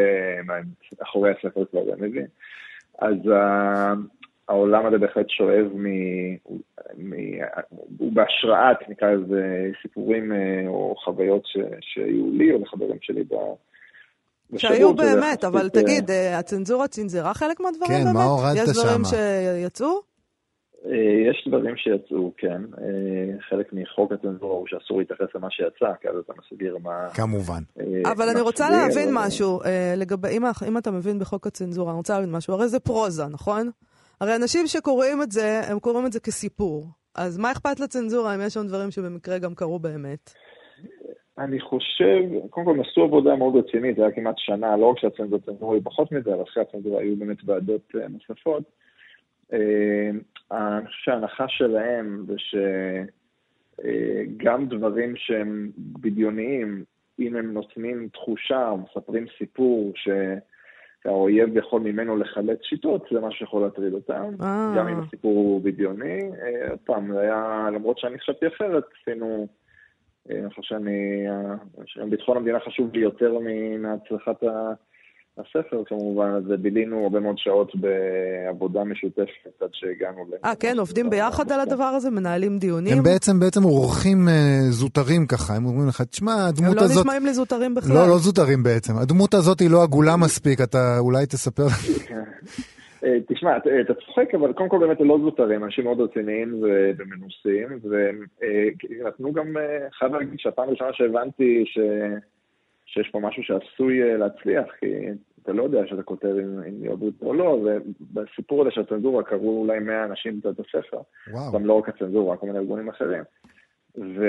אחורי הספר כבר מבין. אז העולם הזה בהחלט שואב מ... הוא בהשראת, נקרא לזה, סיפורים אה, או חוויות ש... שהיו לי או לחברים שלי ב... שהיו באמת, אבל אה, תגיד, אה, הצנזורה צנזרה חלק מהדברים כן, באמת? מה הורדת יש דברים שמה? שיצאו? יש דברים שיצאו, כן. חלק מחוק הצנזורה הוא שאסור להתייחס למה שיצא, כי אז אתה מסביר מה... כמובן. אבל אני רוצה להבין משהו, לגבי, אם אתה מבין בחוק הצנזורה, אני רוצה להבין משהו, הרי זה פרוזה, נכון? הרי אנשים שקוראים את זה, הם קוראים את זה כסיפור. אז מה אכפת לצנזורה אם יש שם דברים שבמקרה גם קרו באמת? אני חושב, קודם כל הם עשו עבודה מאוד רצינית, זה היה כמעט שנה, לא רק שהצנזורה הצנזורה היו פחות מזה, אבל אחרי הצנזורה היו באמת ועדות אה, נוספות. אה, אני חושב שההנחה שלהם זה שגם דברים שהם בדיוניים, אם הם נותנים תחושה או מספרים סיפור שהאויב יכול ממנו לחלץ שיטות, זה מה שיכול להטריד אותם. אה. גם אם הסיפור הוא בדיוני. אה, עוד פעם, זה היה, למרות שאני חשבתי אחרת, עשינו... אה, אני חושב שאני, שביטחון המדינה חשוב לי יותר מהצלחת ה- הספר כמובן, אז בילינו הרבה מאוד שעות בעבודה משותפת עד שהגענו ל... אה, כן, עובדים ביחד על הדבר הזה? מנהלים דיונים? הם בעצם, בעצם אורחים אה, זוטרים ככה, הם אומרים לך, תשמע, הדמות הם לא הזאת... נשמעים לי זוטרים בכלל. לא, לא זוטרים בעצם. הדמות הזאת היא לא עגולה מספיק, אתה אולי תספר. (laughs) אה, תשמע, אתה- צוחק, אבל קודם כל באמת הם לא זוטרים, אנשים מאוד רציניים ומנוסים, ונתנו גם, אה, חייב להגיד שהפעם הראשונה שהבנתי ש... שיש פה משהו שעשוי אה, להצליח, כי אתה לא יודע שאתה כותב אם אם יאהבו אותו או לא, ובסיפור הזה של הצנזורה קראו אולי 100 אנשים את הספר, וואו. גם לא רק הצנזורה, כל מיני ארגונים אחרים. ו...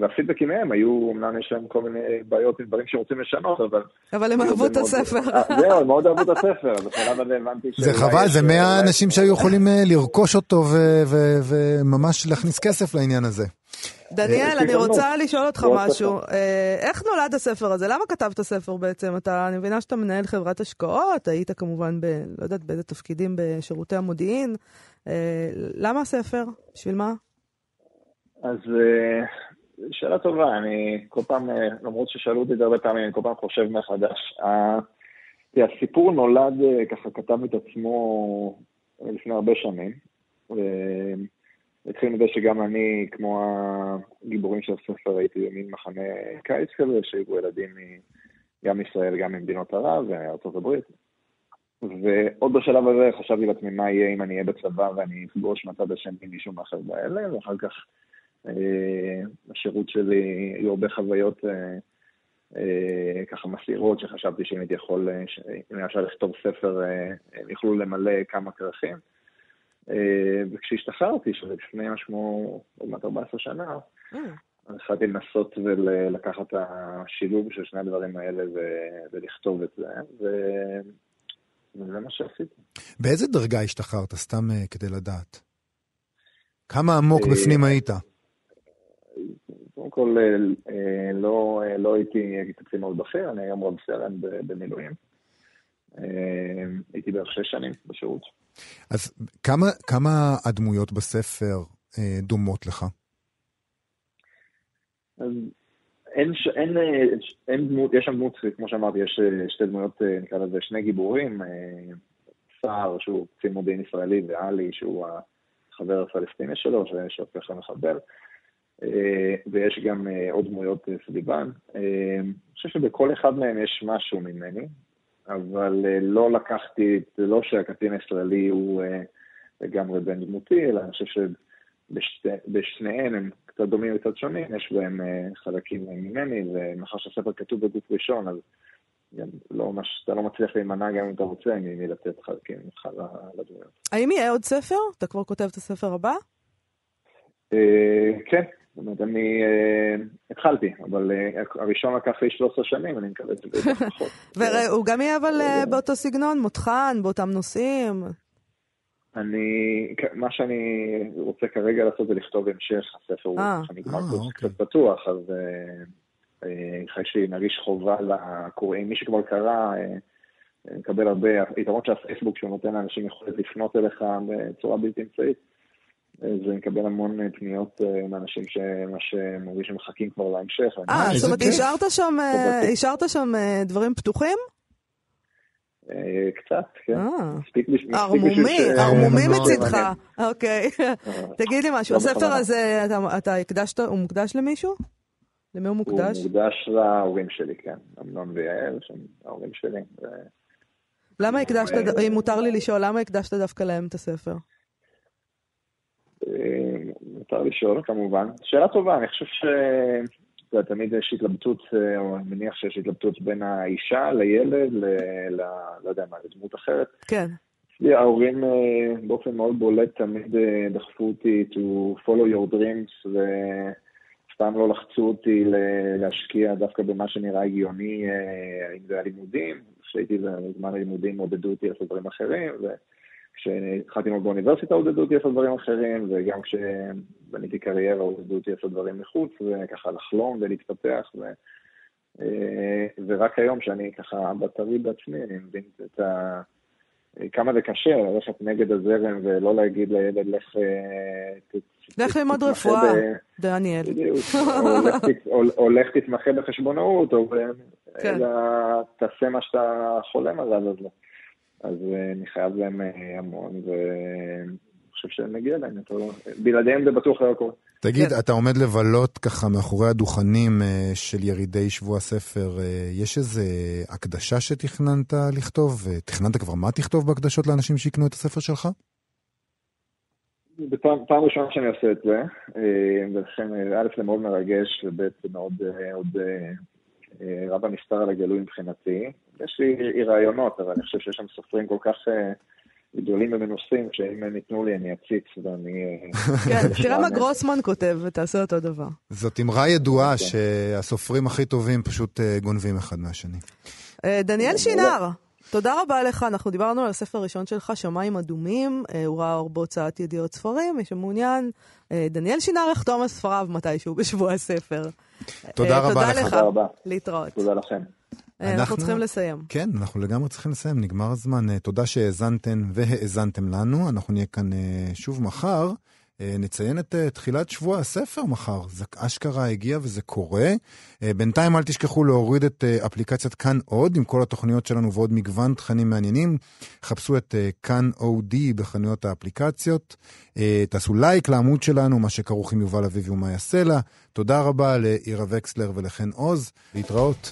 והפידבקים מהם היו, אמנם יש להם כל מיני בעיות עם דברים שהם רוצים לשנות, אבל... אבל הם אהבו את הספר. אה, זהו, הם מאוד אהבו את הספר, אז בשלב הזה הבנתי זה שאולי חבל, זה 100 אולי- אנשים שהיו יכולים אה, לרכוש אותו וממש להכניס כסף לעניין הזה. דניאל, אני הזדמנות. רוצה לשאול אותך משהו. אה, איך נולד הספר הזה? למה כתבת ספר בעצם? אתה, אני מבינה שאתה מנהל חברת השקעות, היית כמובן ב... לא יודעת באיזה תפקידים בשירותי המודיעין. אה, למה הספר? בשביל מה? אז אה, שאלה טובה, אני כל פעם, אה, למרות ששאלו אותי את זה הרבה פעמים, אני כל פעם חושב מחדש. הסיפור נולד, אה, ככה כתב את עצמו לפני הרבה שנים. התחיל מזה שגם אני, כמו הגיבורים של הספר, הייתי במין מחנה קיץ כזה, שהיו ילדים גם מישראל, גם ממדינות ערב וארצות הברית. ועוד בשלב הזה חשבתי לעצמי מה יהיה אם אני אהיה בצבא ואני אפגוש מהצד השני מישהו מהחבר'ה האלה, ואחר כך אה, השירות שלי, היו הרבה חוויות אה, אה, ככה מסעירות, שחשבתי שאם הייתי יכול, אם אפשר לכתוב ספר, הם יוכלו למלא כמה כרכים. אה, וכשהשתחררתי, שזה לפני משהו, עוד מעט 14 שנה, אז החלטתי לנסות ולקחת את השילוב של שני הדברים האלה ו- ולכתוב את זה, ו- וזה מה שעשיתי. באיזה דרגה השתחררת, סתם אה, כדי לדעת? כמה עמוק אה, בפנים היית? קודם כל, לא, לא הייתי קצין מאוד בכיר, אני היום רב סרן במילואים. הייתי בערך שש שנים בשירות. אז כמה, כמה הדמויות בספר אה, דומות לך? אז אין, ש- אין, אה, אין דמות, יש שם דמות, כמו שאמרתי, יש אה, שתי דמויות, אה, נקרא לזה שני גיבורים, סער, שהוא קצין מודיעין ישראלי, ועלי, שהוא החבר הפלסטיני שלו, שהופך למחבל. ויש גם עוד דמויות סביבן. אני חושב שבכל אחד מהם יש משהו ממני, אבל אה, לא לקחתי, זה לא שהקצין הישראלי הוא אה, לגמרי בן דמותי, אלא אני חושב שבשניהם הם קצת דומים וקצת שונים, יש בהם אה, חלקים ממני, ומאחר שהספר כתוב בגוף ראשון, אז גם לא, מש, אתה לא מצליח להימנע גם אם אתה רוצה ממי לתת חלקים ממך ל- לדמויות. האם יהיה עוד ספר? אתה כבר כותב את הספר הבא? כן, זאת אומרת, אני אה, התחלתי, אבל אה, הראשון לקח לי 13 שנים, אני מקווה שזה ייקח פחות. (laughs) והוא גם יהיה אבל אה, באותו סגנון, מותחן, באותם נושאים. אני, מה שאני רוצה כרגע לעשות זה לכתוב המשך, הספר הוא. ככה נגמר קצת- אוקיי. קצת פתוח, אז אחרי שאני מרגיש חובה לקוראים, מי שכבר קרא, מקבל הרבה, היתרון של הפייסבוק שהוא נותן לאנשים יכולת לפנות אליך בצורה בלתי אמצעית. אני מקבל המון אה, פניות אה, מאנשים שממש מרגיש שמחכים כבר להמשך. אה, זאת אומרת. השארת שם, אה, השארת שם אה, דברים פתוחים? אה, קצת, כן. אה. מספיק בש- מספיק ערמומי, בשביל ערמומי מאוד מצידך. אוקיי. אה, תגיד לי משהו, לא הספר. הזה, אתה- הקדשת, הוא מוקדש למישהו? למי הוא הוא מוקדש? מוקדש להורים שלי, כן. אמנון ויעל, שהם ההורים שלי. למה הקדשת, אה, אם מותר לי לשאול, למה הקדשת דווקא להם את הספר? מותר לשאול כמובן. שאלה טובה, אני חושב ש... אתה יודע, תמיד יש התלבטות, אה, או אני מניח שיש התלבטות בין האישה לילד, ל... ל... לא יודע מה, לדמות אחרת. כן. אצלי ההורים אה, באופן מאוד בולט תמיד אה, דחפו אותי to follow your dreams, פעם לא לחצו אותי להשקיע דווקא במה שנראה הגיוני, אם זה הלימודים. כשהייתי בזמן הלימודים עודדו אותי לעשות דברים אחרים, וכשהתחלתי ללמוד באוניברסיטה עודדו אותי לעשות דברים אחרים, וגם כשבניתי קריירה עודדו אותי לעשות דברים מחוץ, וככה לחלום ולהתפתח. ו... אה, ורק היום, שאני ככה אבא טרי בעצמי, אני מבין את ה... כמה זה קשה ללכת נגד הזרם ולא להגיד לילד לך אה, לך ללמוד רפואה, דניאל. (laughs) או לך תתמחה בחשבונאות, או כן. תעשה מה שאתה חולם עליו. אז אני חייב להם המון, ואני חושב שמגיע להם. בלעדיהם זה בטוח לא קורה. תגיד, כן. אתה עומד לבלות ככה מאחורי הדוכנים אה, של ירידי שבוע הספר, אה, יש איזה הקדשה שתכננת לכתוב? אה, תכננת כבר מה תכתוב בהקדשות לאנשים שיקנו את הספר שלך? בפעם, פעם ראשונה שאני עושה את זה, ולכן א' זה מאוד מרגש, וב' זה מאוד עוד רב המספר על הגלוי מבחינתי. יש לי רעיונות, אבל אני חושב שיש שם סופרים כל כך גדולים ומנוסים, שאם הם ייתנו לי אני אציץ ואני... (laughs) כן, תראה מה גרוסמן כותב ותעשה אותו דבר. זאת אמרה ידועה אוקיי. שהסופרים הכי טובים פשוט אה, גונבים אחד מהשני. אה, דניאל שינר, תודה רבה לך. אנחנו דיברנו על הספר הראשון שלך, שמיים אדומים, אה, הוא ראה אור בהוצאת ידיעות ספרים, מי שמעוניין. דניאל שינר יחתום על ספריו מתישהו בשבוע הספר. תודה רבה לך. תודה לך. להתראות. תודה לכם. אנחנו, אנחנו צריכים לסיים. כן, אנחנו לגמרי צריכים לסיים, נגמר הזמן. אה, תודה שהאזנתן והאזנתם לנו. אנחנו נהיה כאן אה, שוב מחר. אה, נציין את תחילת שבוע הספר מחר. זה אשכרה הגיע וזה קורה. בינתיים אל תשכחו להוריד את אפליקציית כאן עוד, עם כל התוכניות שלנו ועוד מגוון תכנים מעניינים. חפשו את כאן אודי בחנויות האפליקציות. תעשו לייק לעמוד שלנו, מה שכרוך עם יובל אביבי ומאיה סלע. תודה רבה לעירה וקסלר ולחן עוז. להתראות.